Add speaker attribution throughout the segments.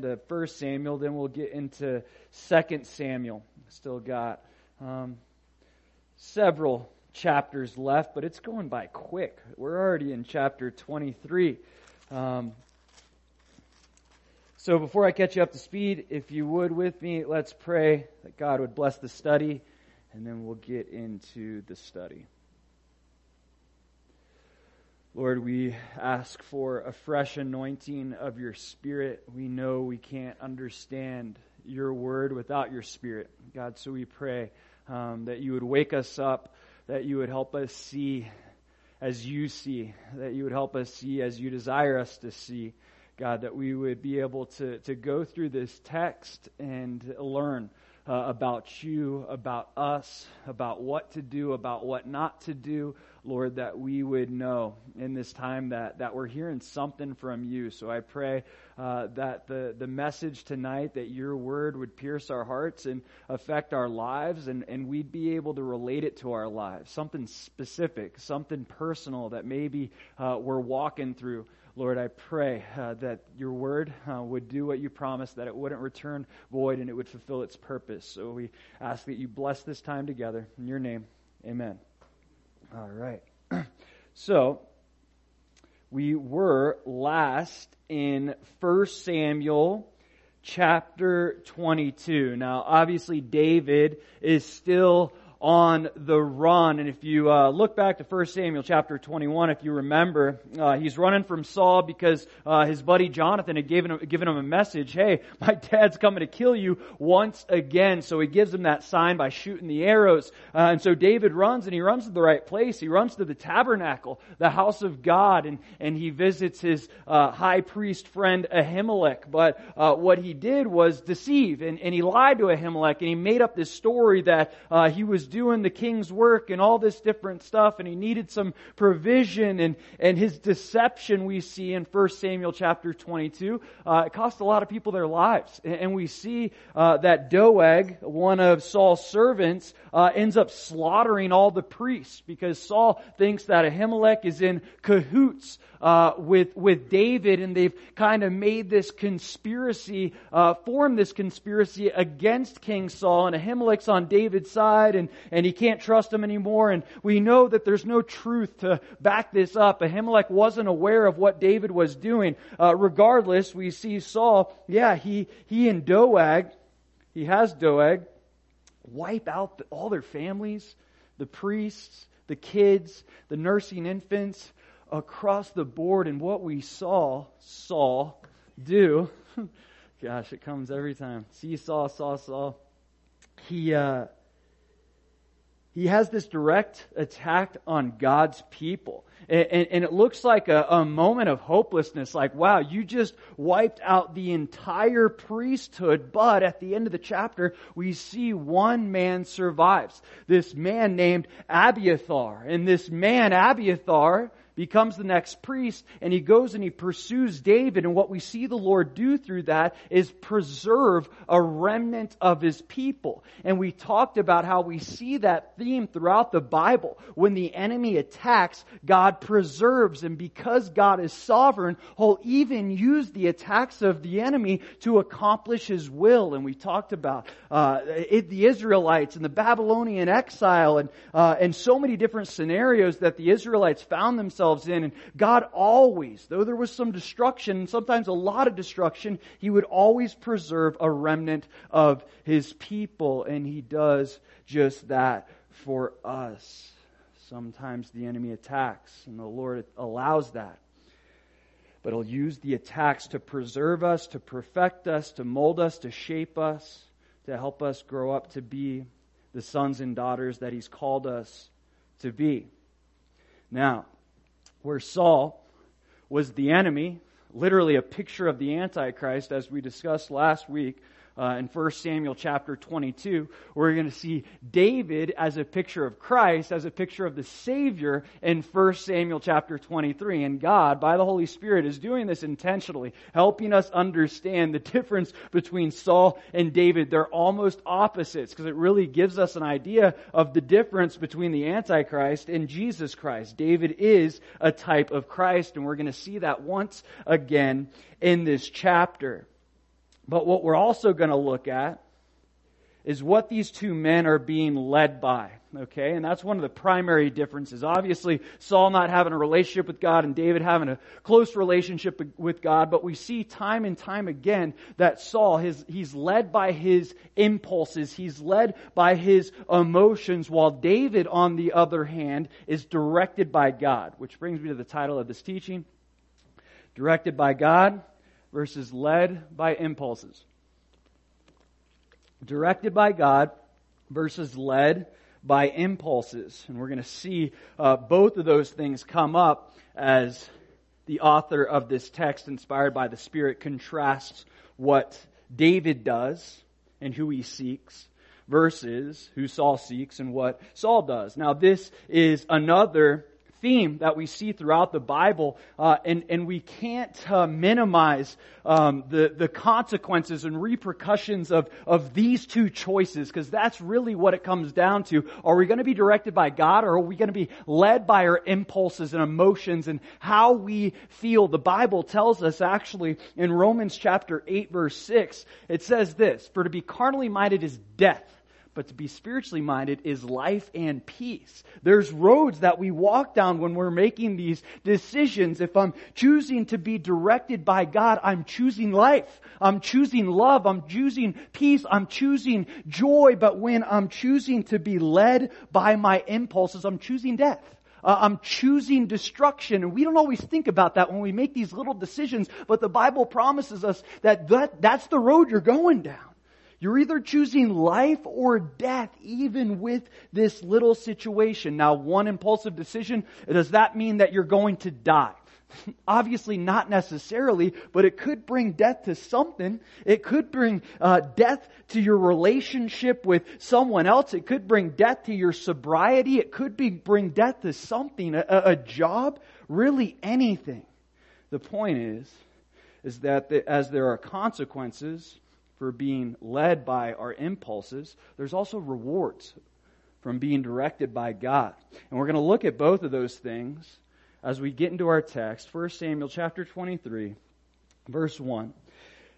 Speaker 1: the first Samuel, then we'll get into second Samuel. Still got um, several chapters left, but it's going by quick. We're already in chapter 23. Um, so before I catch you up to speed, if you would with me, let's pray that God would bless the study, and then we'll get into the study. Lord, we ask for a fresh anointing of your Spirit. We know we can't understand your word without your Spirit. God, so we pray um, that you would wake us up, that you would help us see as you see, that you would help us see as you desire us to see. God, that we would be able to, to go through this text and learn uh, about you, about us, about what to do, about what not to do, Lord, that we would know in this time that, that we're hearing something from you. So I pray uh, that the, the message tonight, that your word would pierce our hearts and affect our lives, and, and we'd be able to relate it to our lives. Something specific, something personal that maybe uh, we're walking through. Lord, I pray uh, that your word uh, would do what you promised, that it wouldn't return void and it would fulfill its purpose. So we ask that you bless this time together. In your name, amen. All right. so we were last in 1 Samuel chapter 22. Now, obviously, David is still on the run. And if you uh, look back to 1 Samuel chapter 21, if you remember, uh, he's running from Saul because uh, his buddy Jonathan had given him, given him a message, hey, my dad's coming to kill you once again. So he gives him that sign by shooting the arrows. Uh, and so David runs and he runs to the right place. He runs to the tabernacle, the house of God, and, and he visits his uh, high priest friend Ahimelech. But uh, what he did was deceive and, and he lied to Ahimelech and he made up this story that he was doing the king's work and all this different stuff and he needed some provision and, and his deception we see in 1 Samuel chapter 22, uh, it cost a lot of people their lives. And, and we see uh, that Doeg, one of Saul's servants, uh, ends up slaughtering all the priests because Saul thinks that Ahimelech is in cahoots uh, with with David, and they've kind of made this conspiracy, uh, formed this conspiracy against King Saul, and Ahimelech's on David's side, and and he can't trust him anymore. And we know that there's no truth to back this up. Ahimelech wasn't aware of what David was doing. Uh, regardless, we see Saul, yeah, he he and Doeg, he has Doeg wipe out all their families, the priests, the kids, the nursing infants across the board. And what we saw Saul do, gosh, it comes every time. See Saul, Saul, Saul. He, uh, he has this direct attack on God's people. And, and it looks like a, a, moment of hopelessness, like, wow, you just wiped out the entire priesthood. But at the end of the chapter, we see one man survives. This man named Abiathar. And this man, Abiathar, becomes the next priest and he goes and he pursues David. And what we see the Lord do through that is preserve a remnant of his people. And we talked about how we see that theme throughout the Bible. When the enemy attacks, God preserves. And because God is sovereign, he'll even use the attacks of the enemy to accomplish his will. And we talked about uh, it, the Israelites and the Babylonian exile and, uh, and so many different scenarios that the Israelites found themselves themselves in. And God always, though there was some destruction, sometimes a lot of destruction, He would always preserve a remnant of His people. And He does just that for us. Sometimes the enemy attacks, and the Lord allows that. But He'll use the attacks to preserve us, to perfect us, to mold us, to shape us, to help us grow up to be the sons and daughters that He's called us to be. Now, where Saul was the enemy, literally a picture of the Antichrist, as we discussed last week, uh, in 1 Samuel chapter 22. We're going to see David as a picture of Christ, as a picture of the Savior in 1 Samuel chapter 23. And God, by the Holy Spirit, is doing this intentionally, helping us understand the difference between Saul and David. They're almost opposites because it really gives us an idea of the difference between the Antichrist and Jesus Christ. David is a type of Christ, and we're going to see that once again in this chapter. But what we're also going to look at is what these two men are being led by. Okay, and that's one of the primary differences. Obviously, Saul not having a relationship with God and David having a close relationship with God, but we see time and time again that Saul, his, he's led by his impulses, he's led by his emotions, while David, on the other hand, is directed by God. Which brings me to the title of this teaching Directed by God versus led by impulses. Directed by God versus led by impulses. And we're going to see uh, both of those things come up as the author of this text, inspired by the Spirit, contrasts what David does and who he seeks versus who Saul seeks and what Saul does. Now, this is another theme that we see throughout the Bible, uh, and and we can't uh, minimize um, the the consequences and repercussions of of these two choices, because that's really what it comes down to. Are we going to be directed by God, or are we going to be led by our impulses and emotions and how we feel? The Bible tells us actually in Romans chapter eight verse six, it says this: "For to be carnally minded is death." But to be spiritually minded is life and peace. There's roads that we walk down when we're making these decisions. If I'm choosing to be directed by God, I'm choosing life. I'm choosing love. I'm choosing peace. I'm choosing joy. But when I'm choosing to be led by my impulses, I'm choosing death. Uh, I'm choosing destruction. And we don't always think about that when we make these little decisions, but the Bible promises us that, that that's the road you're going down. You're either choosing life or death, even with this little situation. Now, one impulsive decision, does that mean that you're going to die? Obviously not necessarily, but it could bring death to something. It could bring uh, death to your relationship with someone else. It could bring death to your sobriety. It could be, bring death to something, a, a job, really anything. The point is, is that the, as there are consequences for being led by our impulses, there's also rewards from being directed by God. And we're going to look at both of those things as we get into our text. 1 Samuel chapter 23, verse 1.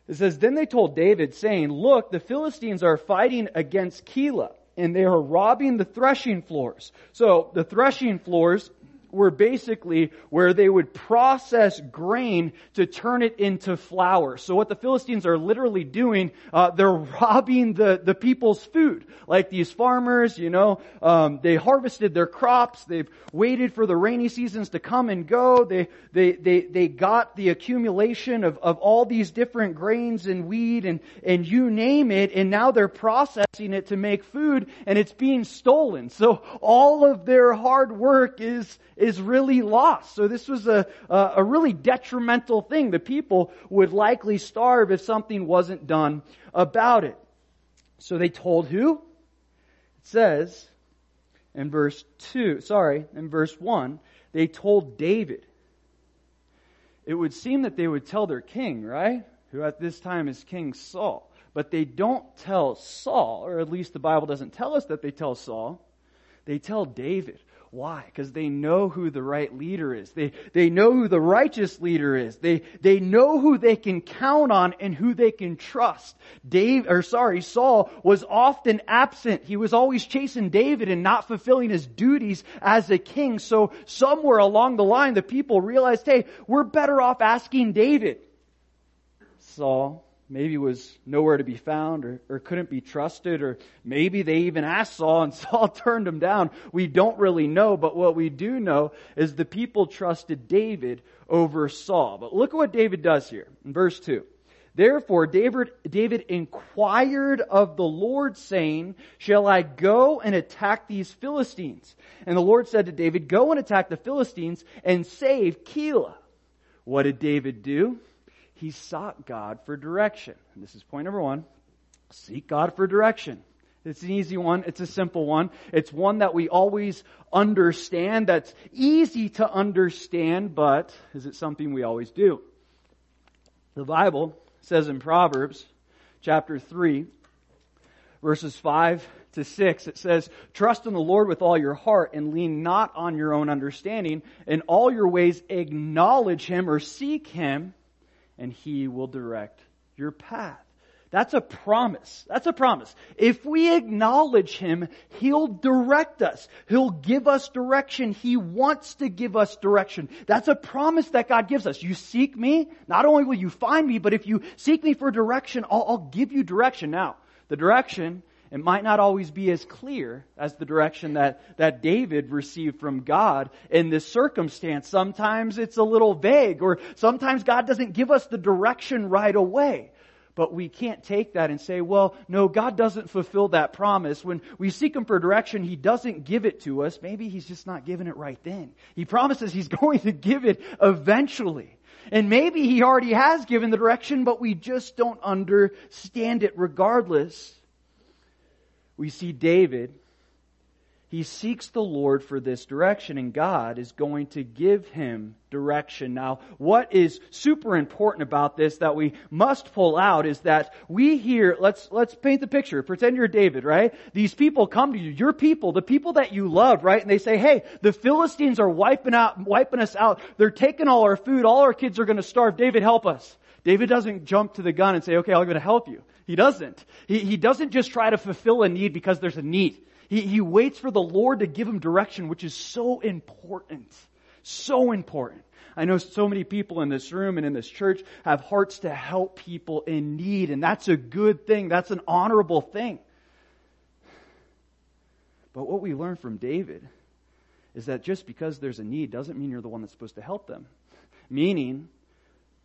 Speaker 1: It says, Then they told David, saying, Look, the Philistines are fighting against Keilah, and they are robbing the threshing floors. So the threshing floors were basically where they would process grain to turn it into flour. So what the Philistines are literally doing, uh, they're robbing the, the people's food. Like these farmers, you know, um, they harvested their crops. They've waited for the rainy seasons to come and go. They they they they got the accumulation of of all these different grains and wheat and and you name it, and now they're processing it to make food, and it's being stolen. So all of their hard work is is really lost. So this was a, a really detrimental thing. The people would likely starve if something wasn't done about it. So they told who? It says in verse 2, sorry, in verse 1, they told David. It would seem that they would tell their king, right? Who at this time is King Saul. But they don't tell Saul, or at least the Bible doesn't tell us that they tell Saul. They tell David. Why? Because they know who the right leader is. They, they know who the righteous leader is. They, they know who they can count on and who they can trust. Dave, or sorry, Saul was often absent. He was always chasing David and not fulfilling his duties as a king. So somewhere along the line, the people realized, hey, we're better off asking David. Saul maybe was nowhere to be found or, or couldn't be trusted, or maybe they even asked Saul and Saul turned him down. We don't really know, but what we do know is the people trusted David over Saul. But look at what David does here in verse 2. Therefore, David, David inquired of the Lord, saying, Shall I go and attack these Philistines? And the Lord said to David, Go and attack the Philistines and save Keilah. What did David do? He sought God for direction. And this is point number one. Seek God for direction. It's an easy one. It's a simple one. It's one that we always understand. That's easy to understand, but is it something we always do? The Bible says in Proverbs chapter 3, verses 5 to 6, it says, Trust in the Lord with all your heart and lean not on your own understanding. In all your ways acknowledge Him or seek Him and He will direct your path. That's a promise. That's a promise. If we acknowledge Him, He'll direct us. He'll give us direction. He wants to give us direction. That's a promise that God gives us. You seek me, not only will you find me, but if you seek me for direction, I'll, I'll give you direction. Now, the direction, it might not always be as clear as the direction that, that David received from God in this circumstance. Sometimes it's a little vague, or sometimes God doesn't give us the direction right away. But we can't take that and say, well, no, God doesn't fulfill that promise. When we seek Him for direction, He doesn't give it to us. Maybe He's just not giving it right then. He promises He's going to give it eventually. And maybe He already has given the direction, but we just don't understand it regardless. We see David he seeks the Lord for this direction and God is going to give him direction. Now, what is super important about this that we must pull out is that we hear, let's, let's paint the picture. Pretend you're David, right? These people come to you, your people, the people that you love, right? And they say, hey, the Philistines are wiping out, wiping us out. They're taking all our food. All our kids are going to starve. David, help us. David doesn't jump to the gun and say, okay, I'm going to help you. He doesn't. He, he doesn't just try to fulfill a need because there's a need. He, he waits for the Lord to give him direction, which is so important. So important. I know so many people in this room and in this church have hearts to help people in need, and that's a good thing. That's an honorable thing. But what we learn from David is that just because there's a need doesn't mean you're the one that's supposed to help them. Meaning,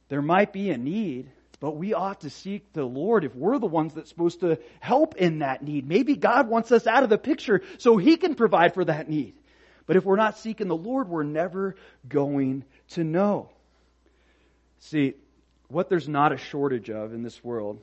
Speaker 1: there might be a need, but we ought to seek the Lord if we're the ones that's supposed to help in that need. Maybe God wants us out of the picture so He can provide for that need. But if we're not seeking the Lord, we're never going to know. See, what there's not a shortage of in this world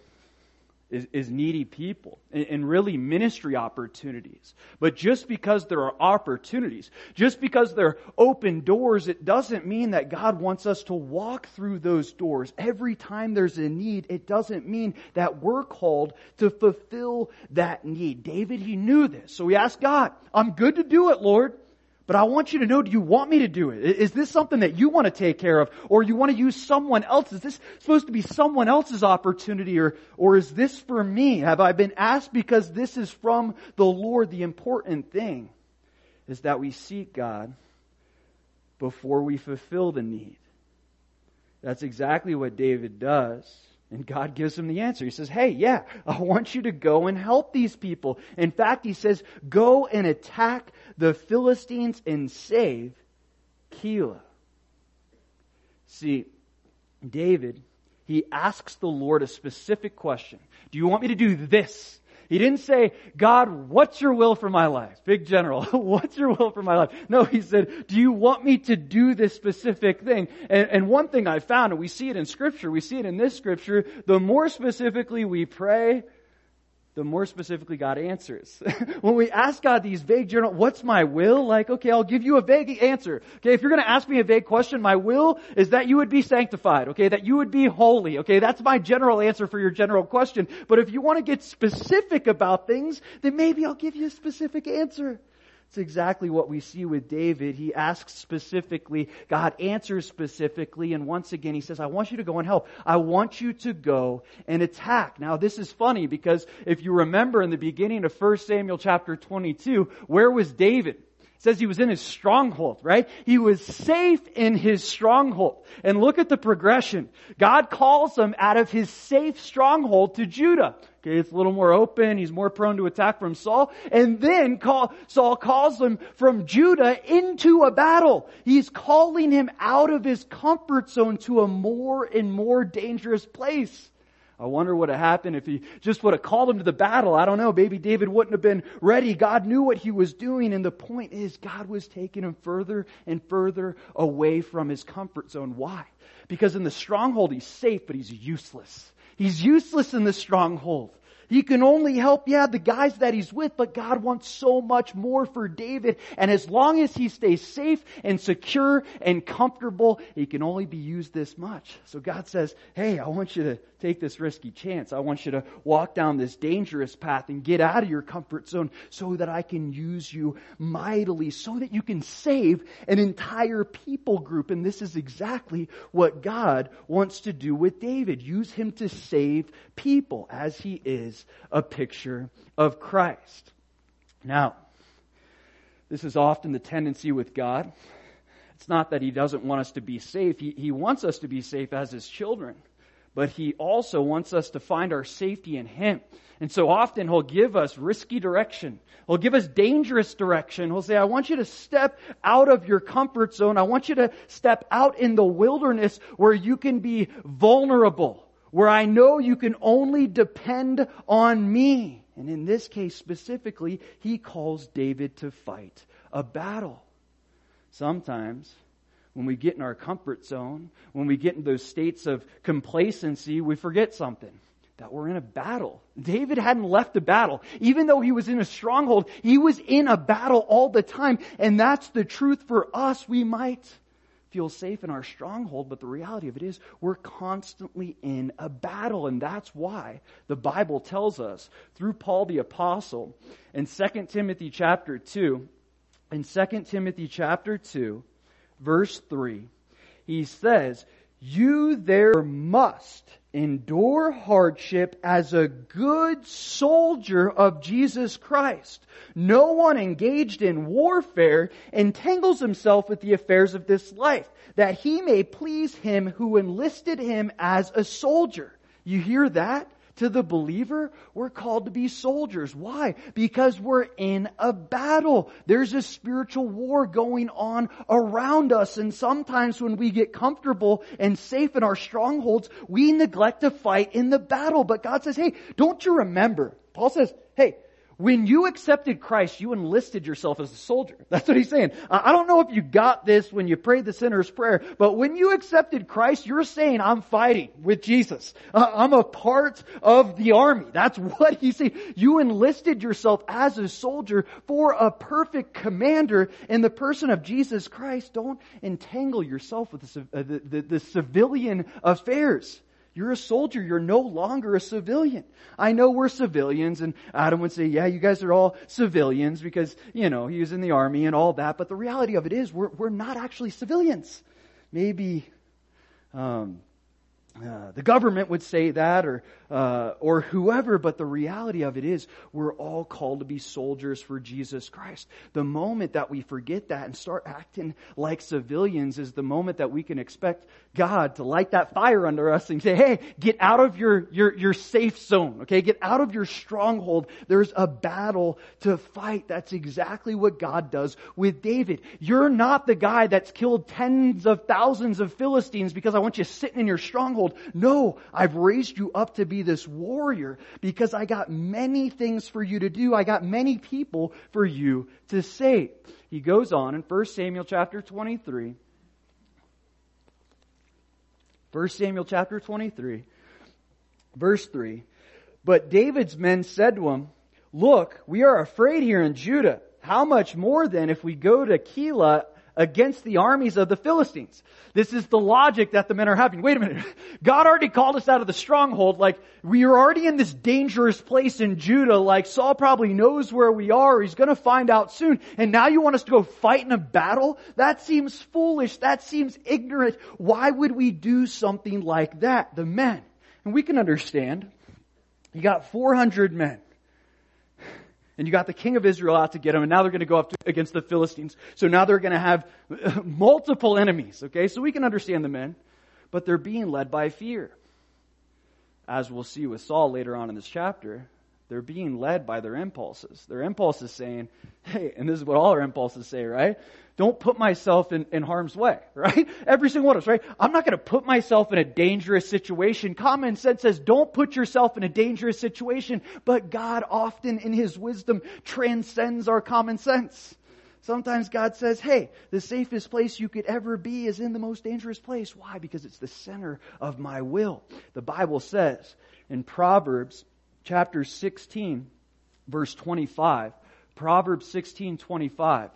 Speaker 1: is, is needy people and, and really ministry opportunities. But just because there are opportunities, just because there are open doors, it doesn't mean that God wants us to walk through those doors. Every time there's a need, it doesn't mean that we're called to fulfill that need. David, he knew this. So he asked God, I'm good to do it, Lord. But I want you to know, do you want me to do it? Is this something that you want to take care of? Or you want to use someone else? Is this supposed to be someone else's opportunity? Or, or is this for me? Have I been asked because this is from the Lord? The important thing is that we seek God before we fulfill the need. That's exactly what David does. And God gives him the answer. He says, Hey, yeah, I want you to go and help these people. In fact, he says, Go and attack the Philistines and save Keilah. See, David, he asks the Lord a specific question. Do you want me to do this? He didn't say, God, what's your will for my life? Big general, what's your will for my life? No, he said, do you want me to do this specific thing? And, and one thing I found, and we see it in scripture, we see it in this scripture, the more specifically we pray, the more specifically God answers. when we ask God these vague general, what's my will? Like, okay, I'll give you a vague answer. Okay, if you're gonna ask me a vague question, my will is that you would be sanctified, okay, that you would be holy, okay, that's my general answer for your general question. But if you want to get specific about things, then maybe I'll give you a specific answer. It's exactly what we see with David. He asks specifically, God answers specifically, and once again he says, I want you to go and help. I want you to go and attack. Now this is funny because if you remember in the beginning of 1 Samuel chapter 22, where was David? Says he was in his stronghold, right? He was safe in his stronghold. And look at the progression. God calls him out of his safe stronghold to Judah. Okay, it's a little more open. He's more prone to attack from Saul. And then call, Saul calls him from Judah into a battle. He's calling him out of his comfort zone to a more and more dangerous place. I wonder what would have happened if he just would have called him to the battle. I don't know. Maybe David wouldn't have been ready. God knew what he was doing. And the point is, God was taking him further and further away from his comfort zone. Why? Because in the stronghold, he's safe, but he's useless. He's useless in the stronghold. He can only help, yeah, the guys that he's with, but God wants so much more for David. And as long as he stays safe and secure and comfortable, he can only be used this much. So God says, hey, I want you to, take this risky chance. I want you to walk down this dangerous path and get out of your comfort zone so that I can use you mightily, so that you can save an entire people group. And this is exactly what God wants to do with David. Use him to save people as he is a picture of Christ. Now, this is often the tendency with God. It's not that He doesn't want us to be safe. He, he wants us to be safe as His children. But He also wants us to find our safety in Him. And so often He'll give us risky direction. He'll give us dangerous direction. He'll say, I want you to step out of your comfort zone. I want you to step out in the wilderness where you can be vulnerable, where I know you can only depend on me. And in this case specifically, he calls David to fight a battle. Sometimes, when we get in our comfort zone, when we get in those states of complacency, we forget something. That we're in a battle. David hadn't left a battle. Even though he was in a stronghold, he was in a battle all the time. And that's the truth for us. We might feel safe in our stronghold, but the reality of it is we're constantly in a battle. And that's why the Bible tells us through Paul the apostle in 2 Timothy chapter 2, in 2 Timothy chapter 2, verse 3, he says, you there must endure hardship as a good soldier of Jesus Christ. No one engaged in warfare entangles himself with the affairs of this life, that he may please him who enlisted him as a soldier. You hear that? To the believer, we're called to be soldiers. Why? Because we're in a battle. There's a spiritual war going on around us. And sometimes when we get comfortable and safe in our strongholds, we neglect to fight in the battle. But God says, hey, don't you remember? Paul says, hey, when you accepted Christ, you enlisted yourself as a soldier. That's what he's saying. I don't know if you got this when you prayed the sinner's prayer, but when you accepted Christ, you're saying, I'm fighting with Jesus. I'm a part of the army. That's what he's saying. You enlisted yourself as a soldier for a perfect commander in the person of Jesus Christ. Don't entangle yourself with the, uh, the, the, the civilian affairs. You're a soldier. You're no longer a civilian. I know we're civilians and Adam would say, yeah, you guys are all civilians because, you know, he was in the army and all that. But the reality of it is we're, we're not actually civilians. Maybe, um, uh, the government would say that or uh, or whoever, but the reality of it is we're all called to be soldiers for Jesus Christ. The moment that we forget that and start acting like civilians is the moment that we can expect God to light that fire under us and say, hey, get out of your, your, your safe zone, okay? Get out of your stronghold. There's a battle to fight. That's exactly what God does with David. You're not the guy that's killed tens of thousands of Philistines because I want you sitting in your stronghold. No, I've raised you up to be this warrior because I got many things for you to do. I got many people for you to save. He goes on in 1 Samuel chapter 23. 1 Samuel chapter 23, verse 3. But David's men said to him, Look, we are afraid here in Judah. How much more then if we go to Keilah against the armies of the Philistines. This is the logic that the men are having. Wait a minute. God already called us out of the stronghold. Like, we are already in this dangerous place in Judah. Like, Saul probably knows where we are. He's gonna find out soon. And now you want us to go fight in a battle? That seems foolish. That seems ignorant. Why would we do something like that? The men. And we can understand. You got 400 men. And you got the king of Israel out to get them, and now they're going to go up to, against the Philistines. So now they're going to have multiple enemies, okay? So we can understand the men, but they're being led by fear. As we'll see with Saul later on in this chapter, they're being led by their impulses. Their impulses saying, hey, and this is what all our impulses say, right? Don't put myself in, in harm's way, right? Every single one of us, right? I'm not going to put myself in a dangerous situation. Common sense says don't put yourself in a dangerous situation, but God often in His wisdom transcends our common sense. Sometimes God says, hey, the safest place you could ever be is in the most dangerous place. Why? Because it's the center of my will. The Bible says in Proverbs chapter 16, verse 25, Proverbs 16, 25,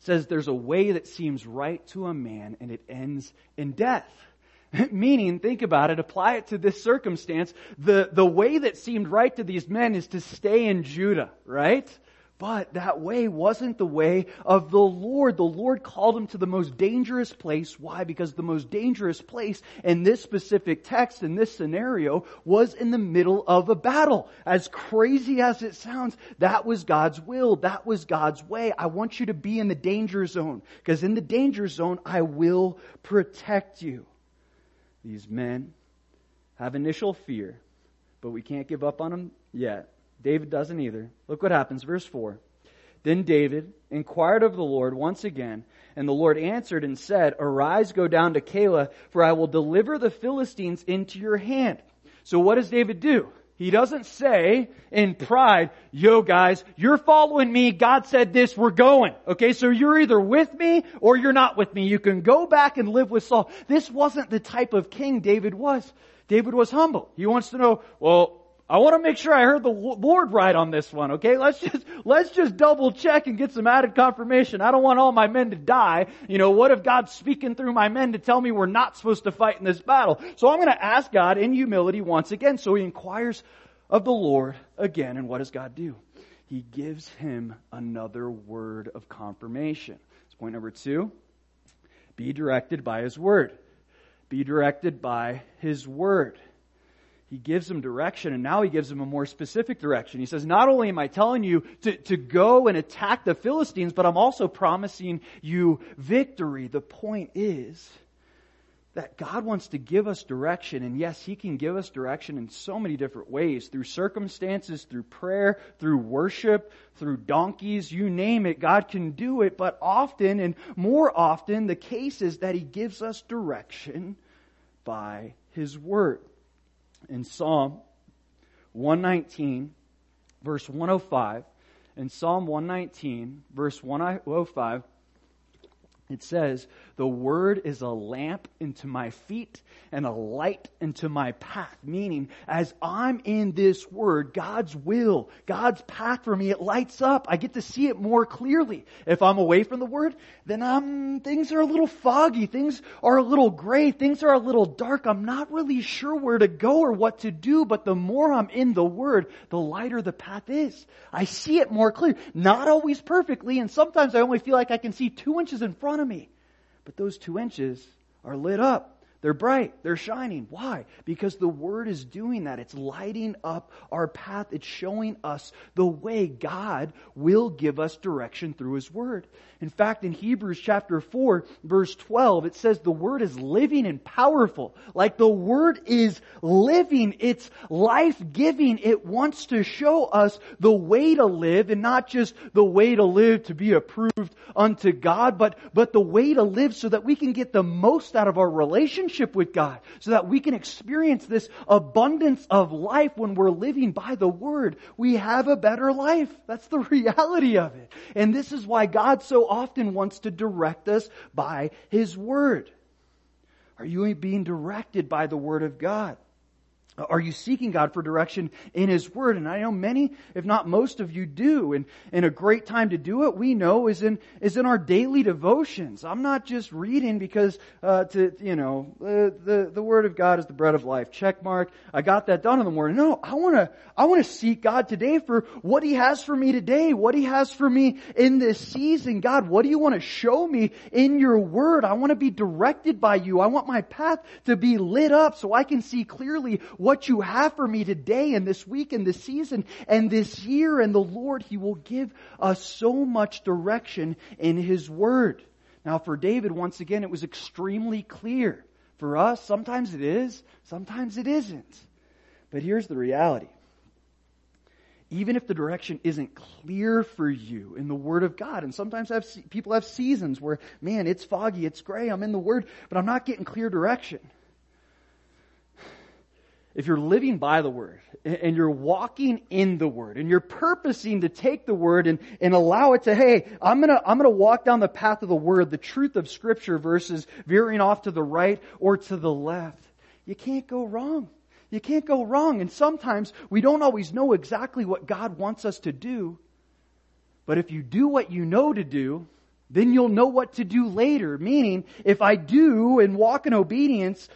Speaker 1: says there's a way that seems right to a man and it ends in death. Meaning, think about it, apply it to this circumstance. The, the way that seemed right to these men is to stay in Judah, right? But that way wasn't the way of the Lord. The Lord called him to the most dangerous place. Why? Because the most dangerous place in this specific text, in this scenario, was in the middle of a battle. As crazy as it sounds, that was God's will. That was God's way. I want you to be in the danger zone. Because in the danger zone, I will protect you. These men have initial fear, but we can't give up on them yet. David doesn't either. Look what happens, verse 4. Then David inquired of the Lord once again, and the Lord answered and said, Arise, go down to Keilah, for I will deliver the Philistines into your hand. So what does David do? He doesn't say in pride, yo guys, you're following me, God said this, we're going. Okay, so you're either with me or you're not with me. You can go back and live with Saul. This wasn't the type of king David was. David was humble. He wants to know, well, I want to make sure I heard the Lord right on this one, okay? Let's just, let's just double check and get some added confirmation. I don't want all my men to die. You know, what if God's speaking through my men to tell me we're not supposed to fight in this battle? So I'm going to ask God in humility once again. So he inquires of the Lord again. And what does God do? He gives him another word of confirmation. That's point number two. Be directed by his word. Be directed by his word he gives them direction and now he gives them a more specific direction. He says, not only am I telling you to, to go and attack the Philistines, but I'm also promising you victory. The point is that God wants to give us direction and yes, he can give us direction in so many different ways. Through circumstances, through prayer, through worship, through donkeys, you name it, God can do it. But often and more often, the case is that he gives us direction by his word in Psalm 119, verse 105, in Psalm 119, verse 105, it says, the word is a lamp into my feet and a light into my path. Meaning, as I'm in this word, God's will, God's path for me, it lights up. I get to see it more clearly. If I'm away from the word, then I'm, things are a little foggy. Things are a little gray. Things are a little dark. I'm not really sure where to go or what to do, but the more I'm in the word, the lighter the path is. I see it more clear. Not always perfectly, and sometimes I only feel like I can see two inches in front of me. But those two inches are lit up. They're bright. They're shining. Why? Because the Word is doing that. It's lighting up our path. It's showing us the way God will give us direction through His Word. In fact, in Hebrews chapter 4, verse 12, it says the Word is living and powerful. Like the Word is living. It's life-giving. It wants to show us the way to live and not just the way to live to be approved unto God, but, but the way to live so that we can get the most out of our relationship relationship with God so that we can experience this abundance of life when we're living by the Word. We have a better life. That's the reality of it. And this is why God so often wants to direct us by His Word. Are you being directed by the Word of God? Are you seeking God for direction in His Word? And I know many, if not most of you do. And, and a great time to do it, we know, is in, is in our daily devotions. I'm not just reading because, uh, to, you know, the, the, the Word of God is the bread of life. Check mark. I got that done in the morning. No, I wanna, I wanna seek God today for what He has for me today, what He has for me in this season. God, what do you want to show me in your Word? I want to be directed by you. I want my path to be lit up so I can see clearly what you have for me today and this week and this season and this year. And the Lord, He will give us so much direction in His Word. Now for David, once again, it was extremely clear. For us, sometimes it is, sometimes it isn't. But here's the reality. Even if the direction isn't clear for you in the Word of God, and sometimes have, people have seasons where, man, it's foggy, it's gray, I'm in the Word, but I'm not getting clear direction if you're living by the word and you're walking in the word and you're purposing to take the word and, and allow it to, hey, I'm gonna, I'm gonna walk down the path of the word, the truth of scripture versus veering off to the right or to the left. You can't go wrong. You can't go wrong. And sometimes we don't always know exactly what God wants us to do. But if you do what you know to do, then you'll know what to do later. Meaning, if I do and walk in obedience,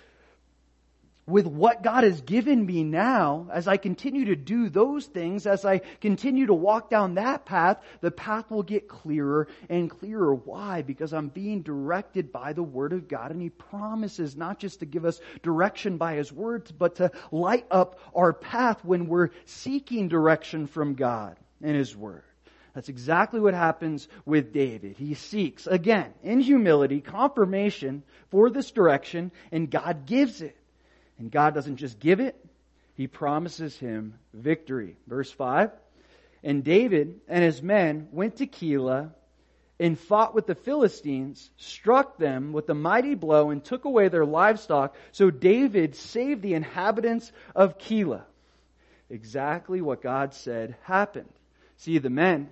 Speaker 1: with what God has given me now, as I continue to do those things, as I continue to walk down that path, the path will get clearer and clearer. Why? Because I'm being directed by the Word of God, and He promises not just to give us direction by His words, but to light up our path when we're seeking direction from God and His Word. That's exactly what happens with David. He seeks, again, in humility, confirmation for this direction, and God gives it. And God doesn't just give it, He promises him victory. Verse 5 And David and his men went to Keilah and fought with the Philistines, struck them with a mighty blow, and took away their livestock. So David saved the inhabitants of Keilah. Exactly what God said happened. See, the men,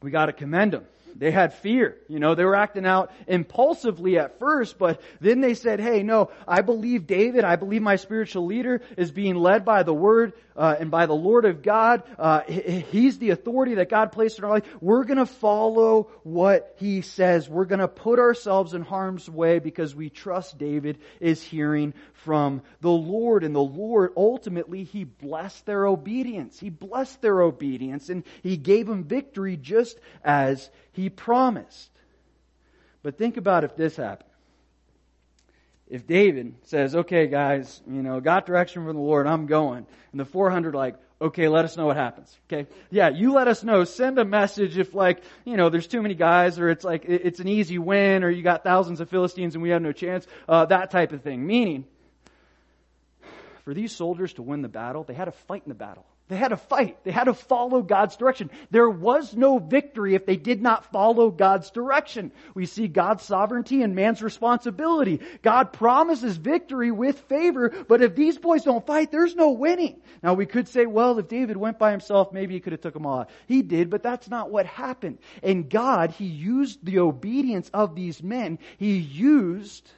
Speaker 1: we got to commend them. They had fear. You know, they were acting out impulsively at first, but then they said, hey, no, I believe David, I believe my spiritual leader is being led by the word uh, and by the Lord of God. Uh, he's the authority that God placed in our life. We're going to follow what he says. We're going to put ourselves in harm's way because we trust David is hearing from the Lord. And the Lord ultimately, he blessed their obedience. He blessed their obedience and he gave them victory just as he promised. But think about if this happened if David says, okay guys, you know, got direction from the Lord, I'm going, and the 400 like, okay, let us know what happens. Okay. Yeah, you let us know. Send a message if like, you know, there's too many guys or it's like, it's an easy win or you got thousands of Philistines and we have no chance. Uh, that type of thing. Meaning, for these soldiers to win the battle, they had to fight in the battle. They had to fight. They had to follow God's direction. There was no victory if they did not follow God's direction. We see God's sovereignty and man's responsibility. God promises victory with favor, but if these boys don't fight, there's no winning. Now we could say, well, if David went by himself, maybe he could have took them all out. He did, but that's not what happened. And God, He used the obedience of these men. He used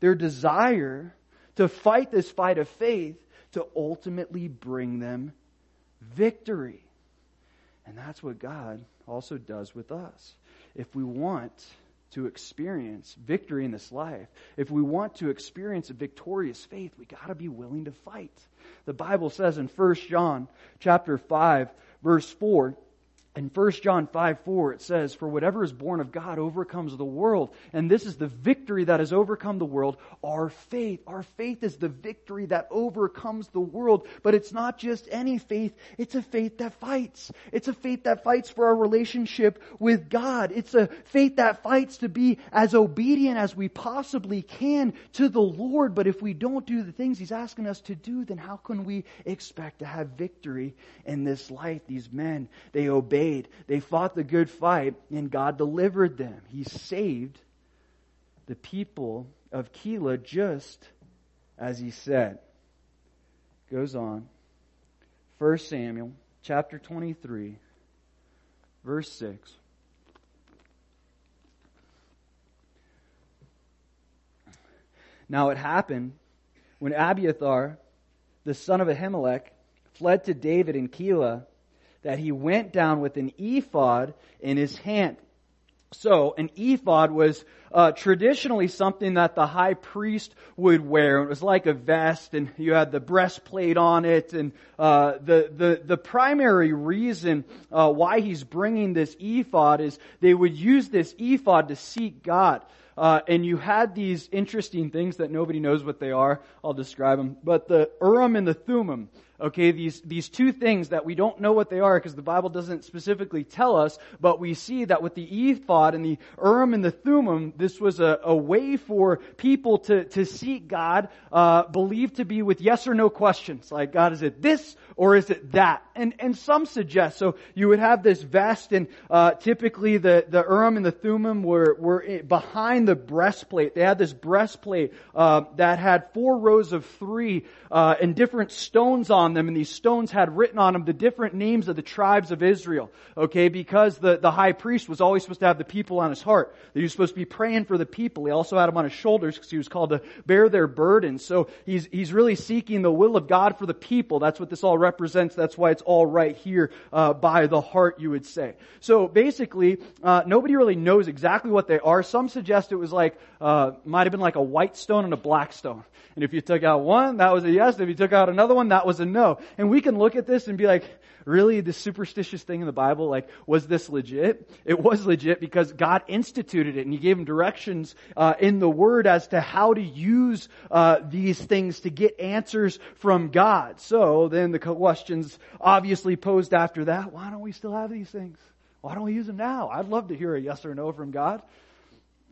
Speaker 1: their desire to fight this fight of faith to ultimately bring them victory. And that's what God also does with us. If we want to experience victory in this life, if we want to experience a victorious faith, we got to be willing to fight. The Bible says in 1 John chapter 5 verse 4, in 1 John 5 4, it says, For whatever is born of God overcomes the world. And this is the victory that has overcome the world, our faith. Our faith is the victory that overcomes the world. But it's not just any faith, it's a faith that fights. It's a faith that fights for our relationship with God. It's a faith that fights to be as obedient as we possibly can to the Lord. But if we don't do the things He's asking us to do, then how can we expect to have victory in this life? These men, they obey obeyed. They fought the good fight, and God delivered them. He saved the people of Keilah just as he said. Goes on. 1 Samuel chapter 23, verse 6. Now it happened when Abiathar, the son of Ahimelech, fled to David in Keilah that he went down with an ephod in his hand. So, an ephod was uh, traditionally something that the high priest would wear. It was like a vest, and you had the breastplate on it. And uh, the the the primary reason uh, why he's bringing this ephod is they would use this ephod to seek God. Uh, and you had these interesting things that nobody knows what they are. I'll describe them. But the Urim and the Thummim. Okay, these, these two things that we don't know what they are because the Bible doesn't specifically tell us, but we see that with the ephod and the Urim and the Thummim, this was a, a way for people to, to seek God, uh, believed to be with yes or no questions. Like, God, is it this or is it that? And, and some suggest, so you would have this vest and, uh, typically the, the Urim and the Thummim were, were behind the breastplate. They had this breastplate, uh, that had four rows of three, uh, and different stones on them and these stones had written on them the different names of the tribes of Israel. Okay, because the, the high priest was always supposed to have the people on his heart. He was supposed to be praying for the people. He also had them on his shoulders because he was called to bear their burdens. So he's, he's really seeking the will of God for the people. That's what this all represents. That's why it's all right here, uh, by the heart, you would say. So basically, uh, nobody really knows exactly what they are. Some suggest it was like, uh, might have been like a white stone and a black stone. And if you took out one, that was a yes. If you took out another one, that was a no. And we can look at this and be like, really, the superstitious thing in the Bible, like, was this legit? It was legit because God instituted it and He gave him directions uh, in the Word as to how to use uh, these things to get answers from God. So then the questions obviously posed after that, why don't we still have these things? Why don't we use them now? I'd love to hear a yes or no from God.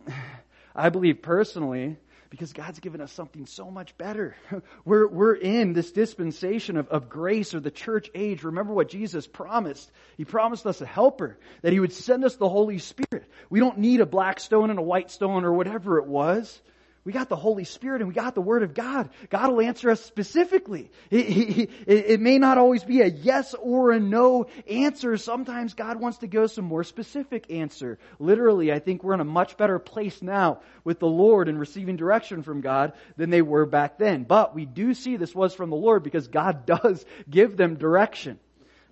Speaker 1: I believe personally because God's given us something so much better. We're, we're in this dispensation of, of grace or the church age. Remember what Jesus promised. He promised us a helper, that He would send us the Holy Spirit. We don't need a black stone and a white stone or whatever it was. We got the Holy Spirit and we got the Word of God. God will answer us specifically. It, may not always be a yes or a no answer. Sometimes God wants to go some more specific answer. Literally, I think we're in a much better place now with the Lord and receiving direction from God than they were back then. But we do see this was from the Lord because God does give them direction.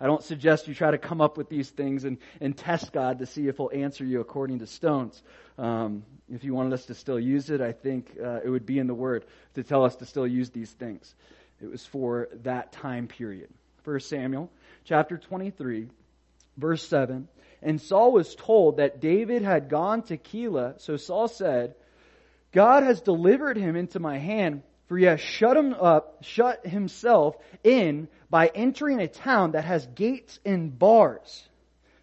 Speaker 1: I don't suggest you try to come up with these things and, and test God to see if He'll answer you according to stones. Um, if you wanted us to still use it, I think uh, it would be in the Word to tell us to still use these things. It was for that time period. 1 Samuel chapter 23, verse 7. And Saul was told that David had gone to Keilah. So Saul said, God has delivered him into my hand, for he has shut him up, shut himself in by entering a town that has gates and bars.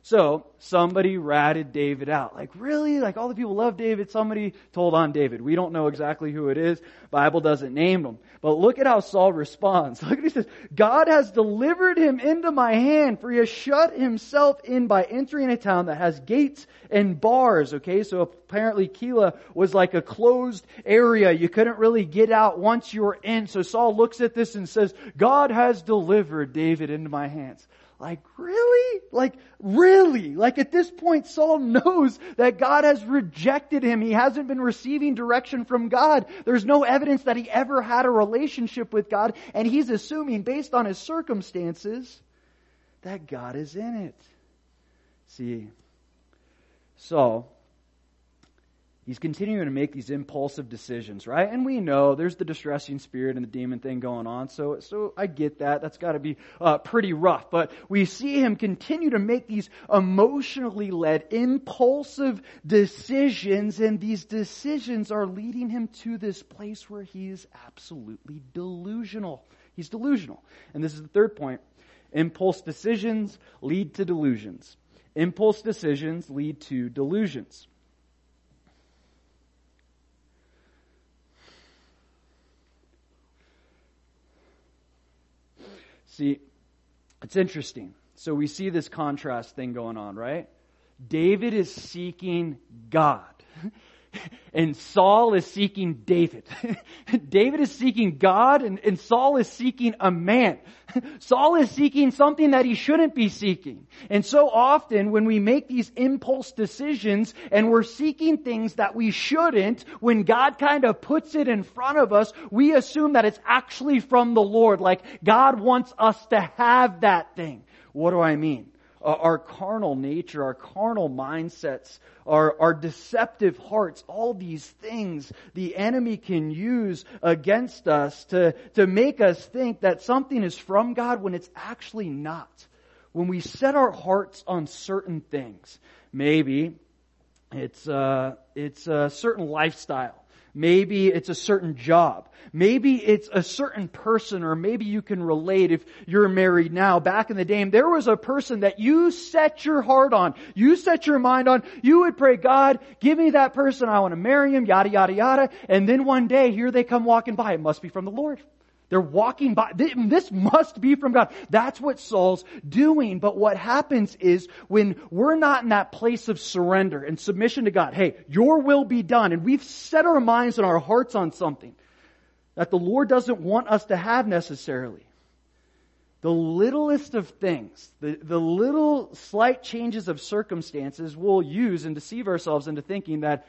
Speaker 1: So somebody ratted David out. Like, really? Like all the people love David. Somebody told on David. We don't know exactly who it is. Bible doesn't name them. But look at how Saul responds. Look at he says, God has delivered him into my hand, for he has shut himself in by entering a town that has gates and bars. Okay, so apparently Keilah was like a closed area. You couldn't really get out once you were in. So Saul looks at this and says, God has delivered David into my hands. Like, really? Like, really? Like at this point, Saul knows that God has rejected him. He hasn't been receiving direction from God. There's no evidence that he ever had a relationship with God, and he's assuming, based on his circumstances, that God is in it. See, Saul He's continuing to make these impulsive decisions, right? And we know there's the distressing spirit and the demon thing going on, so so I get that. That's got to be uh, pretty rough. But we see him continue to make these emotionally led, impulsive decisions, and these decisions are leading him to this place where he is absolutely delusional. He's delusional, and this is the third point. Impulse decisions lead to delusions. Impulse decisions lead to delusions. See, it's interesting. So we see this contrast thing going on, right? David is seeking God. And Saul is seeking David. David is seeking God and, and, Saul is seeking a man. Saul is seeking something that he shouldn't be seeking. And so often when we make these impulse decisions and we're seeking things that we shouldn't, when God kind of puts it in front of us, we assume that it's actually from the Lord. Like God wants us to have that thing. What do I mean? Uh, our carnal nature, our carnal mindsets, our, our deceptive hearts, all these things the enemy can use against us to, to make us think that something is from God when it's actually not. When we set our hearts on certain things, maybe it's, uh, it's a certain lifestyle Maybe it's a certain job. Maybe it's a certain person or maybe you can relate if you're married now. Back in the day, there was a person that you set your heart on. You set your mind on. You would pray, God, give me that person. I want to marry him, yada, yada, yada. And then one day, here they come walking by. It must be from the Lord. They're walking by. This must be from God. That's what Saul's doing. But what happens is when we're not in that place of surrender and submission to God, hey, your will be done, and we've set our minds and our hearts on something that the Lord doesn't want us to have necessarily, the littlest of things, the, the little slight changes of circumstances we'll use and deceive ourselves into thinking that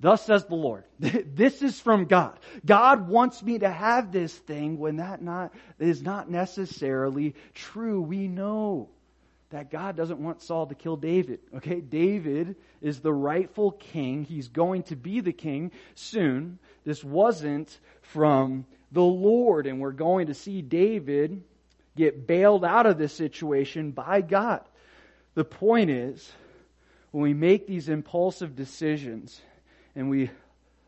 Speaker 1: Thus says the Lord. this is from God. God wants me to have this thing when that not, is not necessarily true. We know that God doesn't want Saul to kill David. Okay? David is the rightful king. He's going to be the king soon. This wasn't from the Lord. And we're going to see David get bailed out of this situation by God. The point is, when we make these impulsive decisions and we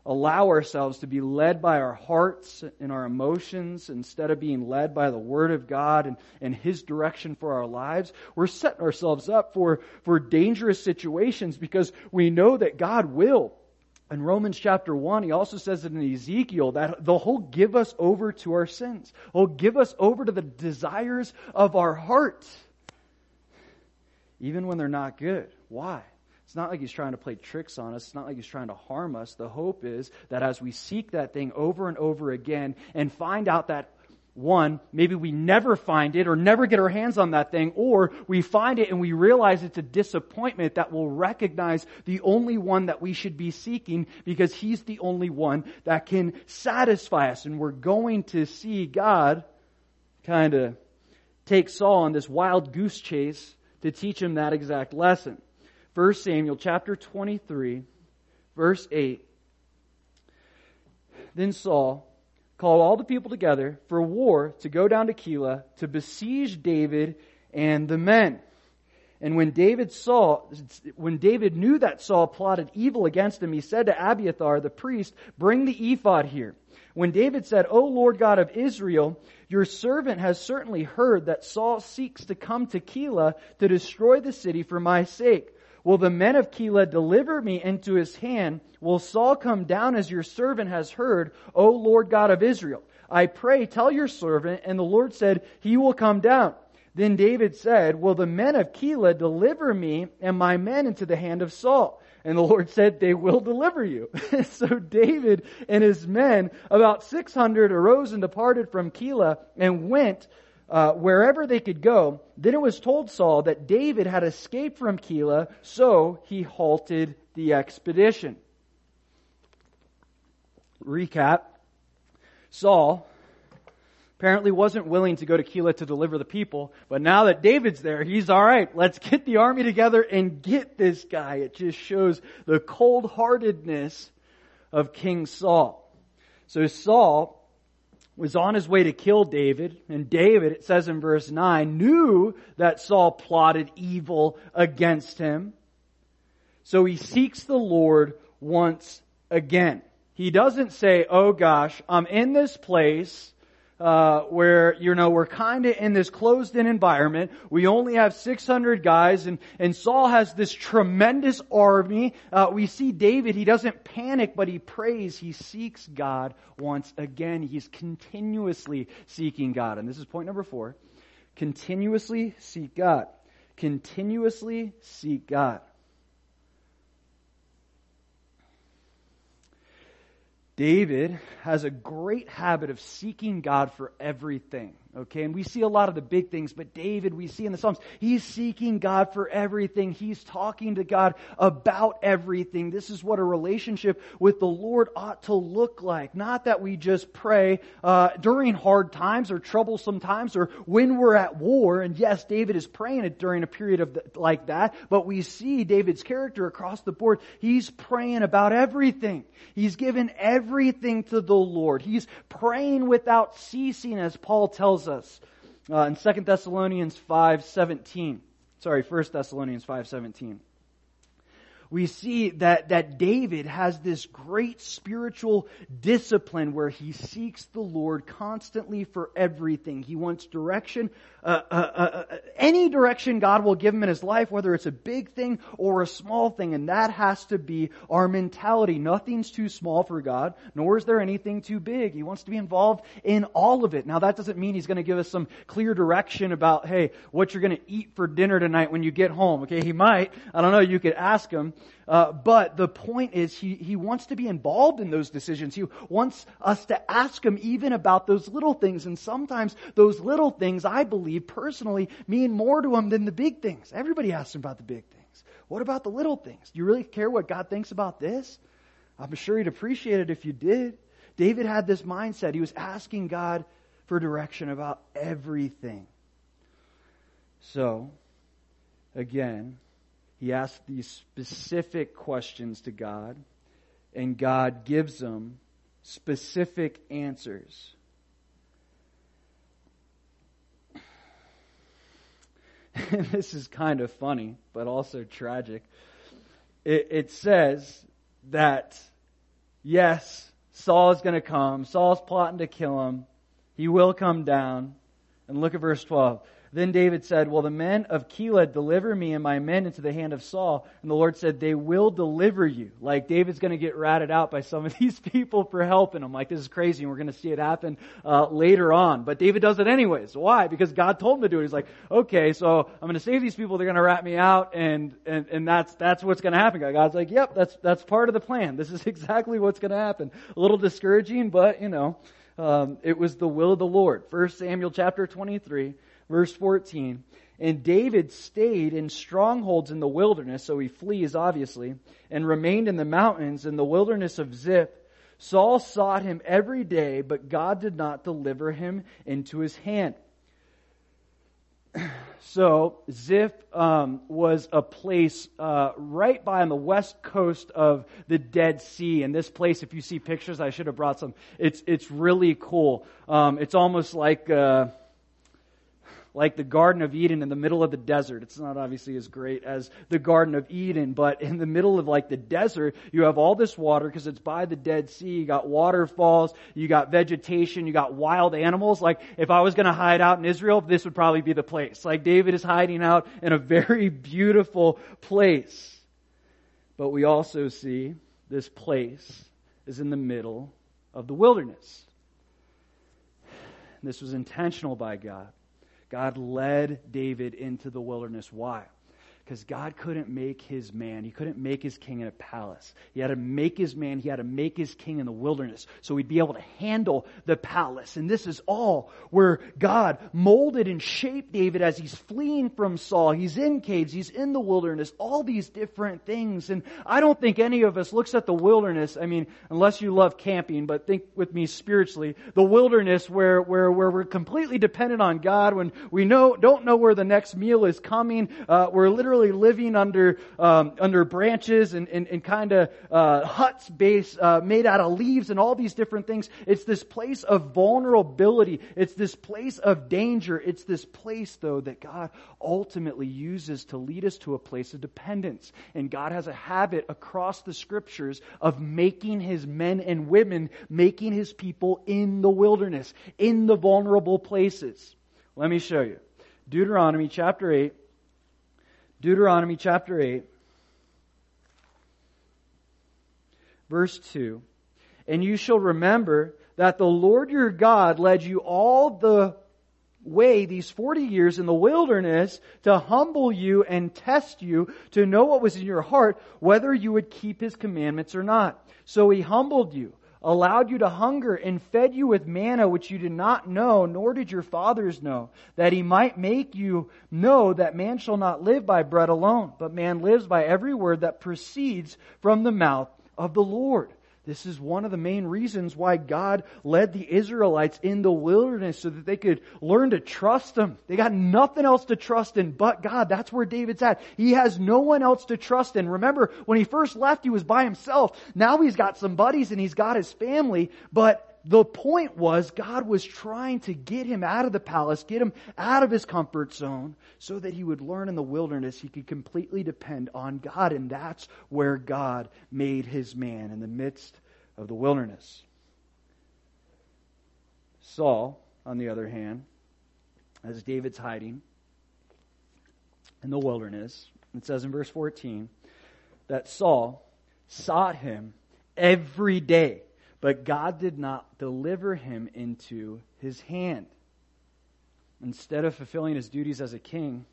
Speaker 1: allow ourselves to be led by our hearts and our emotions instead of being led by the Word of God and, and His direction for our lives, we're setting ourselves up for, for dangerous situations because we know that God will. In Romans chapter 1, he also says it in Ezekiel that the whole give us over to our sins. He'll give us over to the desires of our heart. Even when they're not good. Why? It's not like he's trying to play tricks on us. It's not like he's trying to harm us. The hope is that as we seek that thing over and over again and find out that one, maybe we never find it or never get our hands on that thing, or we find it and we realize it's a disappointment that will recognize the only one that we should be seeking because he's the only one that can satisfy us. And we're going to see God kind of take Saul on this wild goose chase to teach him that exact lesson. 1 Samuel chapter 23, verse 8. Then Saul called all the people together for war to go down to Keilah to besiege David and the men. And when David saw, when David knew that Saul plotted evil against him, he said to Abiathar the priest, bring the ephod here. When David said, O Lord God of Israel, your servant has certainly heard that Saul seeks to come to Keilah to destroy the city for my sake. Will the men of Keilah deliver me into his hand? Will Saul come down as your servant has heard, O Lord God of Israel? I pray, tell your servant. And the Lord said, He will come down. Then David said, Will the men of Keilah deliver me and my men into the hand of Saul? And the Lord said, They will deliver you. so David and his men, about 600, arose and departed from Keilah and went uh, wherever they could go. Then it was told Saul that David had escaped from Keilah, so he halted the expedition. Recap. Saul apparently wasn't willing to go to Keilah to deliver the people, but now that David's there, he's alright, let's get the army together and get this guy. It just shows the cold-heartedness of King Saul. So Saul was on his way to kill David, and David, it says in verse 9, knew that Saul plotted evil against him. So he seeks the Lord once again. He doesn't say, oh gosh, I'm in this place, uh, where you know we're kind of in this closed-in environment. We only have 600 guys, and and Saul has this tremendous army. Uh, we see David; he doesn't panic, but he prays. He seeks God once again. He's continuously seeking God, and this is point number four: continuously seek God. Continuously seek God. David has a great habit of seeking God for everything. Okay, and we see a lot of the big things, but David, we see in the Psalms, he's seeking God for everything. He's talking to God about everything. This is what a relationship with the Lord ought to look like. Not that we just pray uh, during hard times or troublesome times or when we're at war. And yes, David is praying it during a period of the, like that, but we see David's character across the board. He's praying about everything. He's given everything to the Lord. He's praying without ceasing, as Paul tells us uh, in 2 Thessalonians 5.17. Sorry, 1 Thessalonians 5.17 we see that, that David has this great spiritual discipline where he seeks the Lord constantly for everything. He wants direction, uh, uh, uh, uh, any direction God will give him in his life, whether it's a big thing or a small thing, and that has to be our mentality. Nothing's too small for God, nor is there anything too big. He wants to be involved in all of it. Now that doesn't mean he's going to give us some clear direction about, hey, what you're going to eat for dinner tonight when you get home. Okay, he might. I don't know. You could ask him. Uh, but the point is, he, he wants to be involved in those decisions. He wants us to ask him even about those little things. And sometimes those little things, I believe personally, mean more to him than the big things. Everybody asks him about the big things. What about the little things? Do you really care what God thinks about this? I'm sure he'd appreciate it if you did. David had this mindset. He was asking God for direction about everything. So, again, he asks these specific questions to God, and God gives them specific answers. this is kind of funny, but also tragic. It, it says that, yes, Saul is going to come. Saul's plotting to kill him. He will come down. And look at verse 12. Then David said, Will the men of Keilah deliver me and my men into the hand of Saul? And the Lord said, They will deliver you. Like David's going to get ratted out by some of these people for helping him. Like this is crazy, and we're going to see it happen uh, later on. But David does it anyways. Why? Because God told him to do it. He's like, Okay, so I'm going to save these people. They're going to rat me out, and and and that's that's what's going to happen. God's like, Yep, that's that's part of the plan. This is exactly what's going to happen. A little discouraging, but you know. Um, it was the will of the Lord. First Samuel chapter 23 Verse 14. And David stayed in strongholds in the wilderness, so he flees obviously, and remained in the mountains in the wilderness of Ziph. Saul sought him every day, but God did not deliver him into his hand. So Ziph um, was a place uh, right by on the west coast of the Dead Sea, and this place, if you see pictures, I should have brought some. It's it's really cool. Um, it's almost like. Uh, like the Garden of Eden in the middle of the desert. It's not obviously as great as the Garden of Eden, but in the middle of like the desert, you have all this water because it's by the Dead Sea. You got waterfalls, you got vegetation, you got wild animals. Like if I was going to hide out in Israel, this would probably be the place. Like David is hiding out in a very beautiful place. But we also see this place is in the middle of the wilderness. This was intentional by God. God led David into the wilderness. Why? Because God couldn't make his man. He couldn't make his king in a palace. He had to make his man. He had to make his king in the wilderness so he'd be able to handle the palace. And this is all where God molded and shaped David as he's fleeing from Saul. He's in caves. He's in the wilderness. All these different things. And I don't think any of us looks at the wilderness. I mean, unless you love camping, but think with me spiritually. The wilderness where, where, where we're completely dependent on God when we know, don't know where the next meal is coming. Uh, we're literally literally living under um, under branches and, and, and kind of uh, huts base uh, made out of leaves and all these different things. It's this place of vulnerability. It's this place of danger. It's this place, though, that God ultimately uses to lead us to a place of dependence. And God has a habit across the scriptures of making his men and women, making his people in the wilderness, in the vulnerable places. Let me show you. Deuteronomy chapter 8, Deuteronomy chapter 8, verse 2. And you shall remember that the Lord your God led you all the way these 40 years in the wilderness to humble you and test you to know what was in your heart, whether you would keep his commandments or not. So he humbled you allowed you to hunger, and fed you with manna which you did not know, nor did your fathers know, that he might make you know that man shall not live by bread alone, but man lives by every word that proceeds from the mouth of the Lord. This is one of the main reasons why God led the Israelites in the wilderness so that they could learn to trust Him. They got nothing else to trust in but God. That's where David's at. He has no one else to trust in. Remember, when he first left, he was by himself. Now he's got some buddies and he's got his family, but the point was God was trying to get him out of the palace, get him out of his comfort zone, so that he would learn in the wilderness he could completely depend on God. And that's where God made his man in the midst of the wilderness. Saul, on the other hand, as David's hiding in the wilderness, it says in verse 14 that Saul sought him every day but God did not deliver him into his hand. Instead of fulfilling his duties as a king,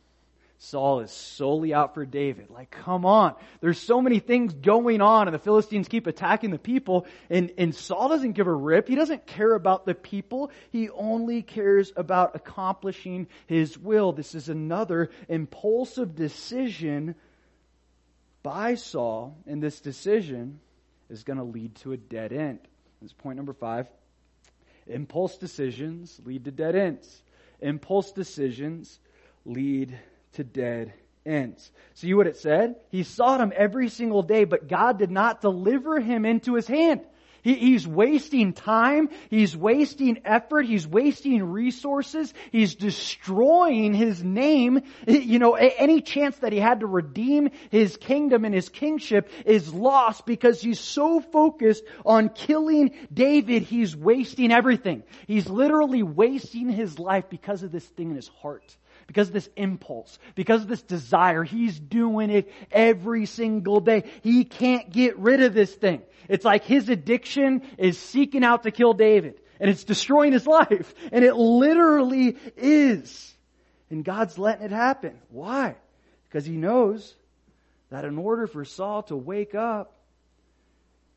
Speaker 1: Saul is solely out for David. Like, come on. There's so many things going on and the Philistines keep attacking the people and, and Saul doesn't give a rip. He doesn't care about the people. He only cares about accomplishing his will. This is another impulsive decision by Saul and this decision is going to lead to a dead end. This point number five. Impulse decisions lead to dead ends. Impulse decisions lead to dead ends. See what it said? He sought him every single day, but God did not deliver him into his hand. He, he's wasting time. He's wasting effort. He's wasting resources. He's destroying his name. You know, any chance that he had to redeem his kingdom and his kingship is lost because he's so focused on killing David. He's wasting everything. He's literally wasting his life because of this thing in his heart because of this impulse, because of this desire. He's doing it every single day. He can't get rid of this thing. It's like his addiction is seeking out to kill David and it's destroying his life. And it literally is. And God's letting it happen. Why? Because he knows that in order for Saul to wake up,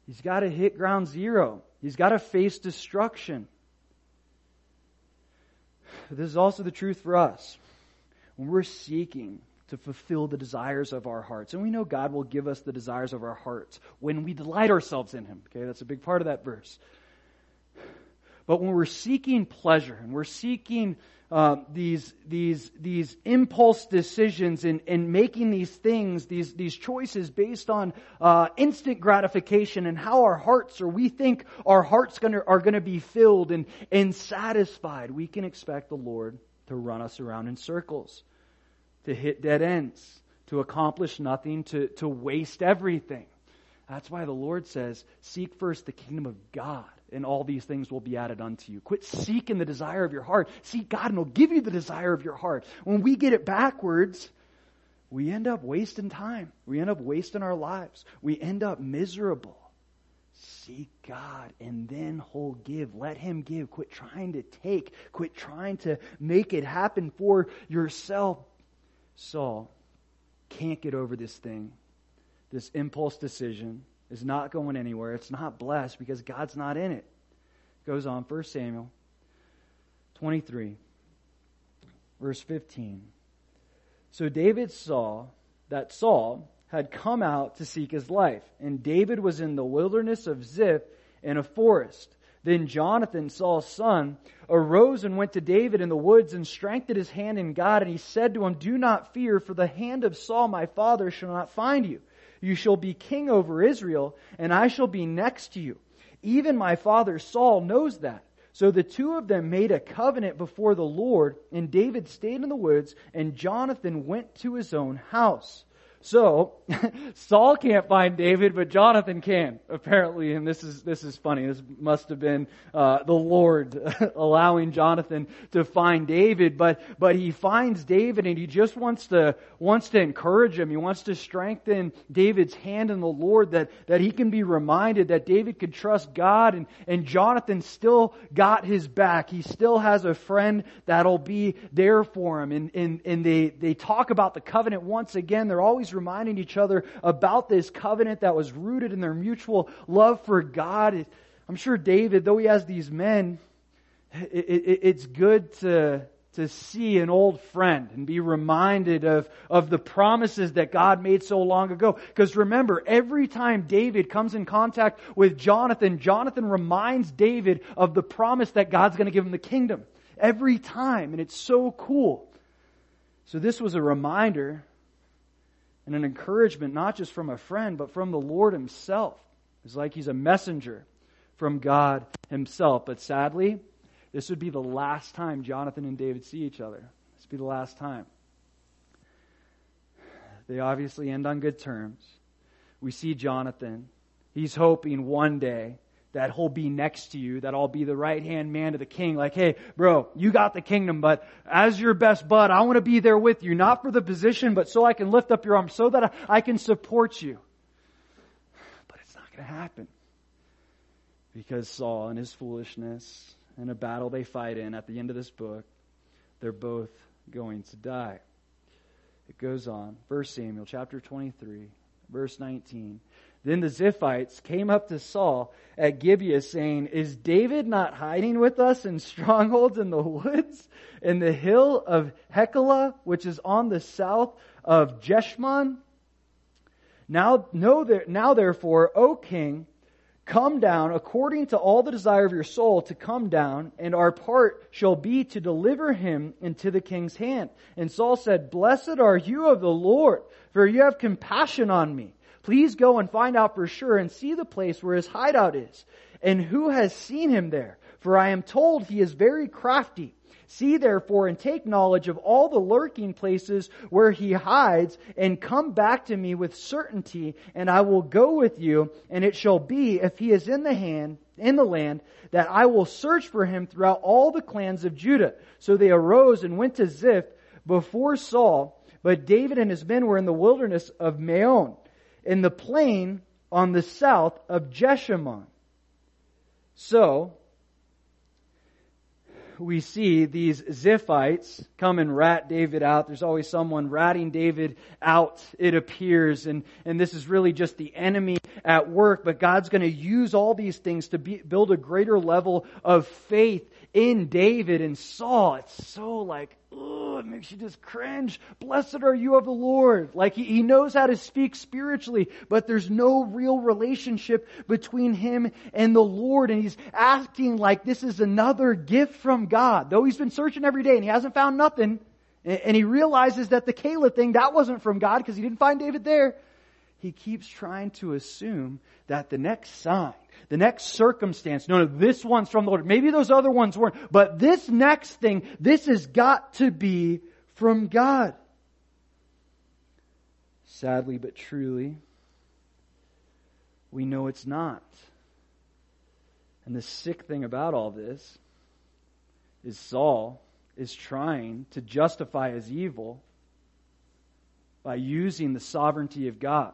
Speaker 1: he's got to hit ground zero. He's got to face destruction. This is also the truth for us. When we're seeking to fulfill the desires of our hearts. And we know God will give us the desires of our hearts when we delight ourselves in Him. Okay, that's a big part of that verse. But when we're seeking pleasure and we're seeking uh, these these these impulse decisions and, and making these things these these choices based on uh, instant gratification and how our hearts or we think our hearts gonna, are going to be filled and and satisfied, we can expect the Lord to run us around in circles to hit dead ends, to accomplish nothing, to, to waste everything. That's why the Lord says, Seek first the kingdom of God, and all these things will be added unto you. Quit seeking the desire of your heart. Seek God, and He'll give you the desire of your heart. When we get it backwards, we end up wasting time. We end up wasting our lives. We end up miserable. Seek God, and then He'll give. Let Him give. Quit trying to take. Quit trying to make it happen for yourself. Saul can't get over this thing. This impulse decision is not going anywhere. It's not blessed because God's not in it. Goes on, 1 Samuel 23, verse 15. So David saw that Saul had come out to seek his life, and David was in the wilderness of Ziph in a forest. Then Jonathan, Saul's son, arose and went to David in the woods and strengthened his hand in God. And he said to him, Do not fear, for the hand of Saul my father shall not find you. You shall be king over Israel, and I shall be next to you. Even my father Saul knows that. So the two of them made a covenant before the Lord, and David stayed in the woods, and Jonathan went to his own house. So, Saul can't find David, but Jonathan can, apparently, and this is, this is funny. This must have been, uh, the Lord allowing Jonathan to find David, but, but he finds David and he just wants to, wants to encourage him. He wants to strengthen David's hand in the Lord that, that he can be reminded that David could trust God and, and Jonathan still got his back. He still has a friend that'll be there for him. And, and, and they, they talk about the covenant once again. They're always reminding each other about this covenant that was rooted in their mutual love for God. I'm sure David, though he has these men, it, it, it's good to, to see an old friend and be reminded of, of the promises that God made so long ago. Because remember, every time David comes in contact with Jonathan, Jonathan reminds David of the promise that God's going to give him the kingdom. Every time. And it's so cool. So this was a reminder and an encouragement, not just from a friend, but from the Lord Himself. It's like He's a messenger from God Himself. But sadly, this would be the last time Jonathan and David see each other. This would be the last time. They obviously end on good terms. We see Jonathan. He's hoping one day that he'll be next to you, that I'll be the right hand man to the king. Like, hey, bro, you got the kingdom, but as your best bud, I want to be there with you, not for the position, but so I can lift up your arm, so that I can support you. But it's not going to happen. Because Saul and his foolishness and a battle they fight in at the end of this book, they're both going to die. It goes on. 1 Samuel chapter 23, verse 19. Then the Ziphites came up to Saul at Gibeah saying, Is David not hiding with us in strongholds in the woods, in the hill of Hachilah, which is on the south of Jeshimon? Now, know now therefore, O king, come down according to all the desire of your soul to come down, and our part shall be to deliver him into the king's hand. And Saul said, Blessed are you of the Lord, for you have compassion on me. Please go and find out for sure and see the place where his hideout is, and who has seen him there. For I am told he is very crafty. See therefore and take knowledge of all the lurking places where he hides and come back to me with certainty and I will go with you and it shall be if he is in the hand, in the land that I will search for him throughout all the clans of Judah. So they arose and went to Ziph before Saul, but David and his men were in the wilderness of Maon in the plain on the south of Jeshimon. So, we see these Ziphites come and rat David out. There's always someone ratting David out, it appears. And, and this is really just the enemy at work, but God's going to use all these things to be, build a greater level of faith in David and Saul. It's so like, oh, it makes you just cringe. Blessed are you of the Lord. Like he, he knows how to speak spiritually, but there's no real relationship between him and the Lord. And he's acting like this is another gift from God. Though he's been searching every day and he hasn't found nothing. And he realizes that the Keilah thing, that wasn't from God because he didn't find David there. He keeps trying to assume that the next sign the next circumstance. No, no, this one's from the Lord. Maybe those other ones weren't, but this next thing, this has got to be from God. Sadly but truly, we know it's not. And the sick thing about all this is Saul is trying to justify his evil by using the sovereignty of God.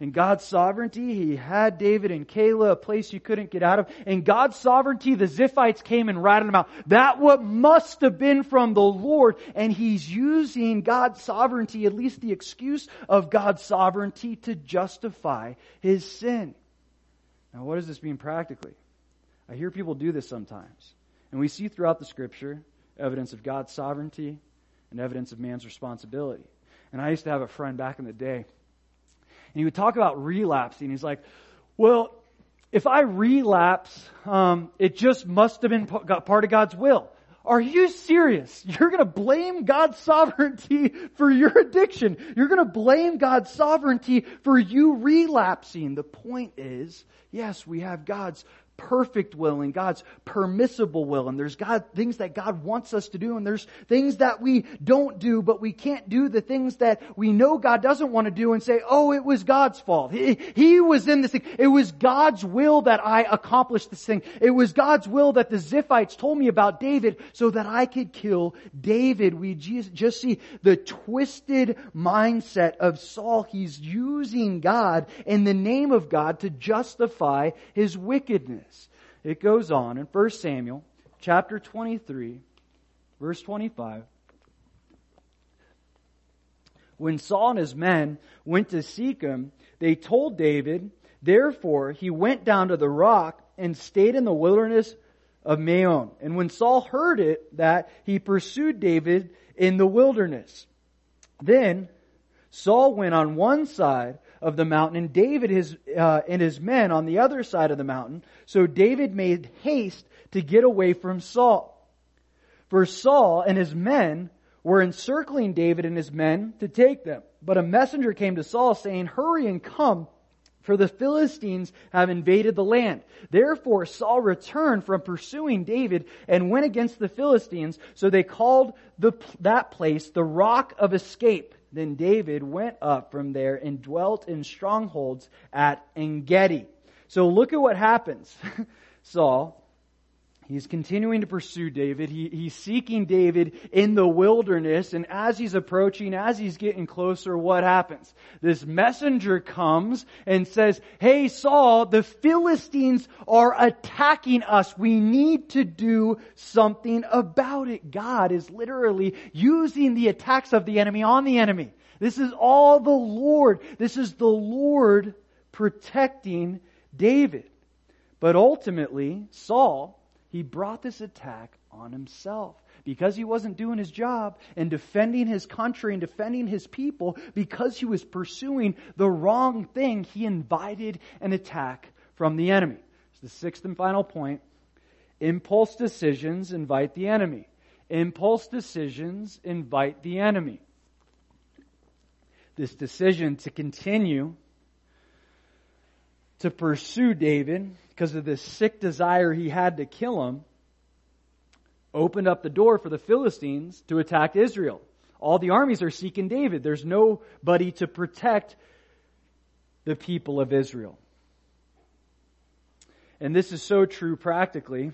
Speaker 1: In God's sovereignty, He had David and Keilah, a place you couldn't get out of. In God's sovereignty, the Ziphites came and ratted them out. That what must have been from the Lord. And He's using God's sovereignty, at least the excuse of God's sovereignty, to justify His sin. Now, what does this mean practically? I hear people do this sometimes. And we see throughout the scripture evidence of God's sovereignty and evidence of man's responsibility. And I used to have a friend back in the day he would talk about relapsing. He's like, well, if I relapse, um, it just must have been part of God's will. Are you serious? You're going to blame God's sovereignty for your addiction. You're going to blame God's sovereignty for you relapsing. The point is, yes, we have God's perfect will and God's permissible will. And there's God, things that God wants us to do and there's things that we don't do, but we can't do the things that we know God doesn't want to do and say, oh, it was God's fault. He, he was in this thing. It was God's will that I accomplished this thing. It was God's will that the Ziphites told me about David so that I could kill David. We just see the twisted mindset of Saul. He's using God in the name of God to justify his wickedness. It goes on in 1 Samuel chapter 23, verse 25. When Saul and his men went to seek him, they told David, therefore he went down to the rock and stayed in the wilderness of Maon. And when Saul heard it, that he pursued David in the wilderness. Then Saul went on one side of the mountain and David his, uh, and his men on the other side of the mountain. So David made haste to get away from Saul. For Saul and his men were encircling David and his men to take them. But a messenger came to Saul saying, hurry and come for the Philistines have invaded the land. Therefore Saul returned from pursuing David and went against the Philistines. So they called the, that place the rock of escape. Then David went up from there and dwelt in strongholds at Engedi. So look at what happens. Saul, He's continuing to pursue David. He, he's seeking David in the wilderness. And as he's approaching, as he's getting closer, what happens? This messenger comes and says, Hey Saul, the Philistines are attacking us. We need to do something about it. God is literally using the attacks of the enemy on the enemy. This is all the Lord. This is the Lord protecting David. But ultimately, Saul, he brought this attack on himself. Because he wasn't doing his job and defending his country and defending his people, because he was pursuing the wrong thing, he invited an attack from the enemy. It's the sixth and final point. Impulse decisions invite the enemy. Impulse decisions invite the enemy. This decision to continue to pursue David because of this sick desire he had to kill him, opened up the door for the Philistines to attack Israel. All the armies are seeking David. There's nobody to protect the people of Israel. And this is so true practically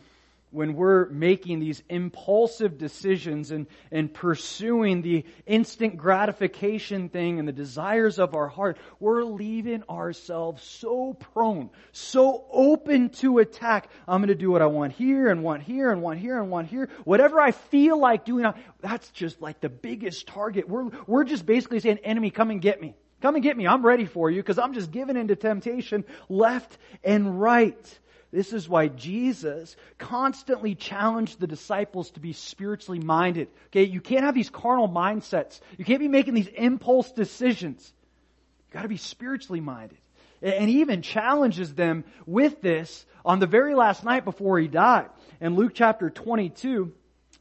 Speaker 1: when we're making these impulsive decisions and, and pursuing the instant gratification thing and the desires of our heart, we're leaving ourselves so prone, so open to attack. I'm going to do what I want here and want here and want here and want here. Whatever I feel like doing, that's just like the biggest target. We're, we're just basically saying, enemy, come and get me. Come and get me. I'm ready for you because I'm just giving into temptation left and right. This is why Jesus constantly challenged the disciples to be spiritually minded. Okay, you can't have these carnal mindsets. You can't be making these impulse decisions. You gotta be spiritually minded. And even challenges them with this on the very last night before he died. In Luke chapter 22,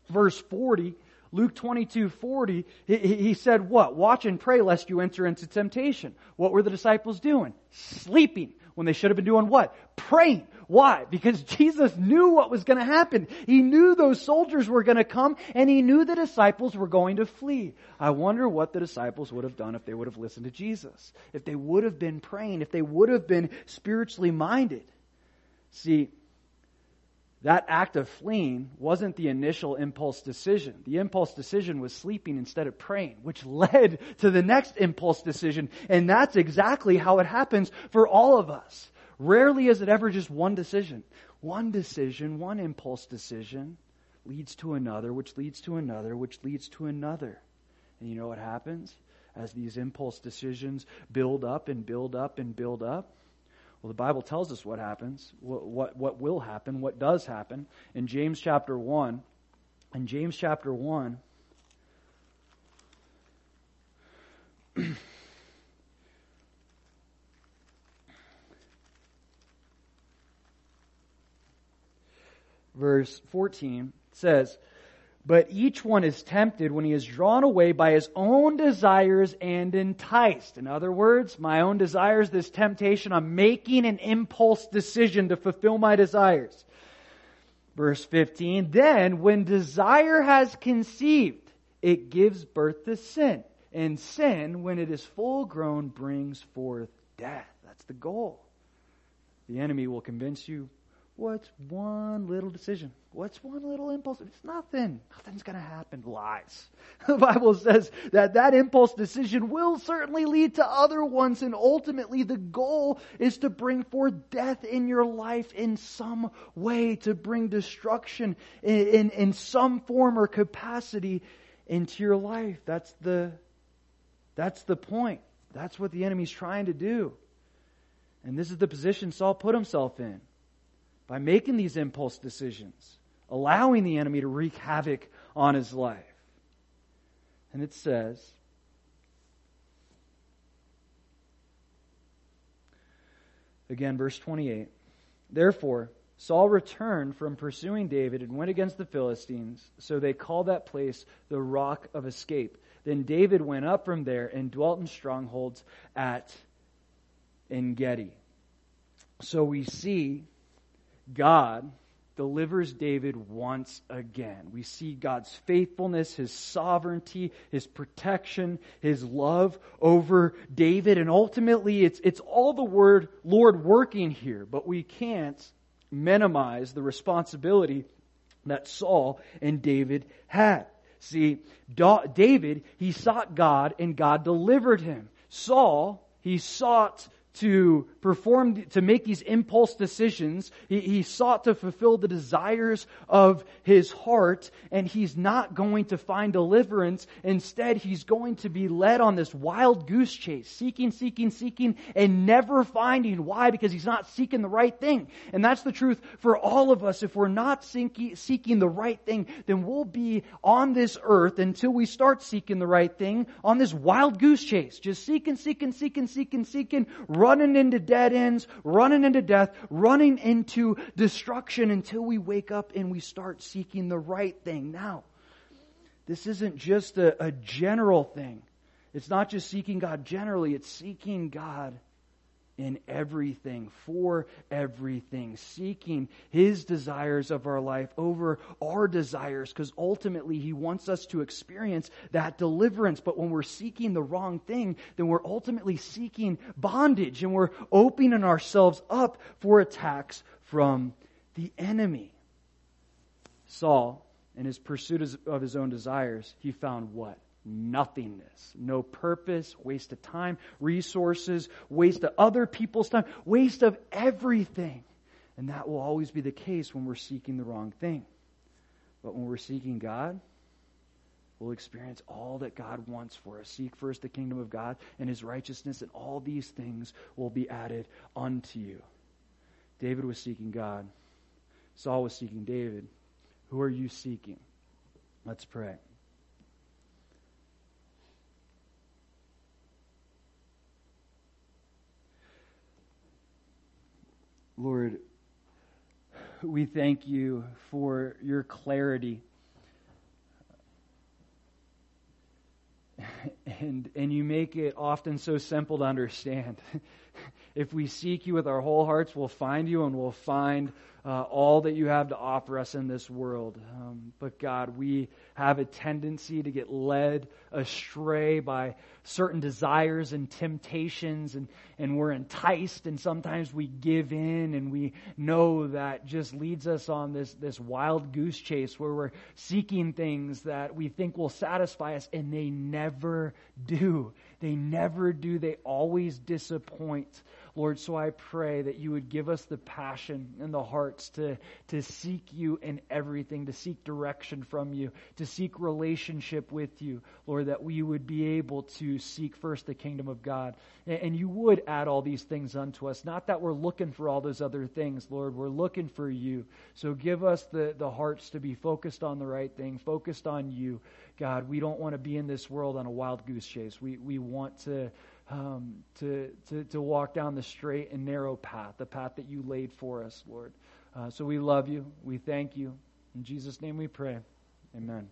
Speaker 1: verse 40, Luke 22, 40, he, he said what? Watch and pray lest you enter into temptation. What were the disciples doing? Sleeping when they should have been doing what? Praying. Why? Because Jesus knew what was going to happen. He knew those soldiers were going to come and he knew the disciples were going to flee. I wonder what the disciples would have done if they would have listened to Jesus. If they would have been praying, if they would have been spiritually minded. See, that act of fleeing wasn't the initial impulse decision. The impulse decision was sleeping instead of praying, which led to the next impulse decision. And that's exactly how it happens for all of us. Rarely is it ever just one decision. One decision, one impulse decision leads to another, which leads to another, which leads to another. And you know what happens? As these impulse decisions build up and build up and build up, well, the Bible tells us what happens, what, what, what will happen, what does happen. In James chapter 1, in James chapter 1, verse 14 says, But each one is tempted when he is drawn away by his own desires and enticed. In other words, my own desires, this temptation, I'm making an impulse decision to fulfill my desires. Verse 15, then when desire has conceived, it gives birth to sin. And sin, when it is full grown, brings forth death. That's the goal. The enemy will convince you What's one little decision? What's one little impulse? It's nothing. Nothing's going to happen. Lies. The Bible says that that impulse decision will certainly lead to other ones, and ultimately the goal is to bring forth death in your life in some way, to bring destruction in, in, in some form or capacity into your life. That's the, that's the point. That's what the enemy's trying to do. And this is the position Saul put himself in by making these impulse decisions, allowing the enemy to wreak havoc on his life. And it says, again, verse 28, Therefore, Saul returned from pursuing David and went against the Philistines, so they called that place the Rock of Escape. Then David went up from there and dwelt in strongholds at Engedi. So we see God delivers David once again. We see God's faithfulness, His sovereignty, His protection, His love over David, and ultimately it's, it's all the word Lord working here, but we can't minimize the responsibility that Saul and David had. See, David, he sought God and God delivered him. Saul, he sought to perform, to make these impulse decisions. He, he, sought to fulfill the desires of his heart, and he's not going to find deliverance. Instead, he's going to be led on this wild goose chase, seeking, seeking, seeking, and never finding. Why? Because he's not seeking the right thing. And that's the truth for all of us. If we're not seeking, seeking the right thing, then we'll be on this earth until we start seeking the right thing on this wild goose chase. Just seeking, seeking, seeking, seeking, seeking, running into dead ends, running into death, running into destruction until we wake up and we start seeking the right thing. Now, this isn't just a, a general thing. It's not just seeking God generally, it's seeking God in everything, for everything, seeking His desires of our life over our desires, because ultimately He wants us to experience that deliverance. But when we're seeking the wrong thing, then we're ultimately seeking bondage and we're opening ourselves up for attacks from the enemy. Saul, in his pursuit of his own desires, he found what? Nothingness, no purpose, waste of time, resources, waste of other people's time, waste of everything. And that will always be the case when we're seeking the wrong thing. But when we're seeking God, we'll experience all that God wants for us. Seek first the kingdom of God and his righteousness, and all these things will be added unto you. David was seeking God. Saul was seeking David. Who are you seeking? Let's pray. Lord, we thank you for your clarity. And, and you make it often so simple to understand. if we seek you with our whole hearts, we'll find you and we'll find uh, all that you have to offer us in this world. Um, but God, we have a tendency to get led astray by certain desires and temptations, and, and we're enticed, and sometimes we give in, and we know that just leads us on this, this wild goose chase where we're seeking things that we think will satisfy us, and they never do. They never do. They always disappoint. Lord, so I pray that you would give us the passion and the hearts to, to seek you in everything, to seek direction from you, to seek relationship with you. Lord, that we would be able to seek first the kingdom of God. And, and you would add all these things unto us. Not that we're looking for all those other things, Lord. We're looking for you. So give us the, the hearts to be focused on the right thing, focused on you. God, we don't want to be in this world on a wild goose chase. We, we want to um, to, to, to walk down the straight and narrow path, the path that you laid for us, Lord. Uh, so we love you. We thank you. In Jesus' name we pray. Amen.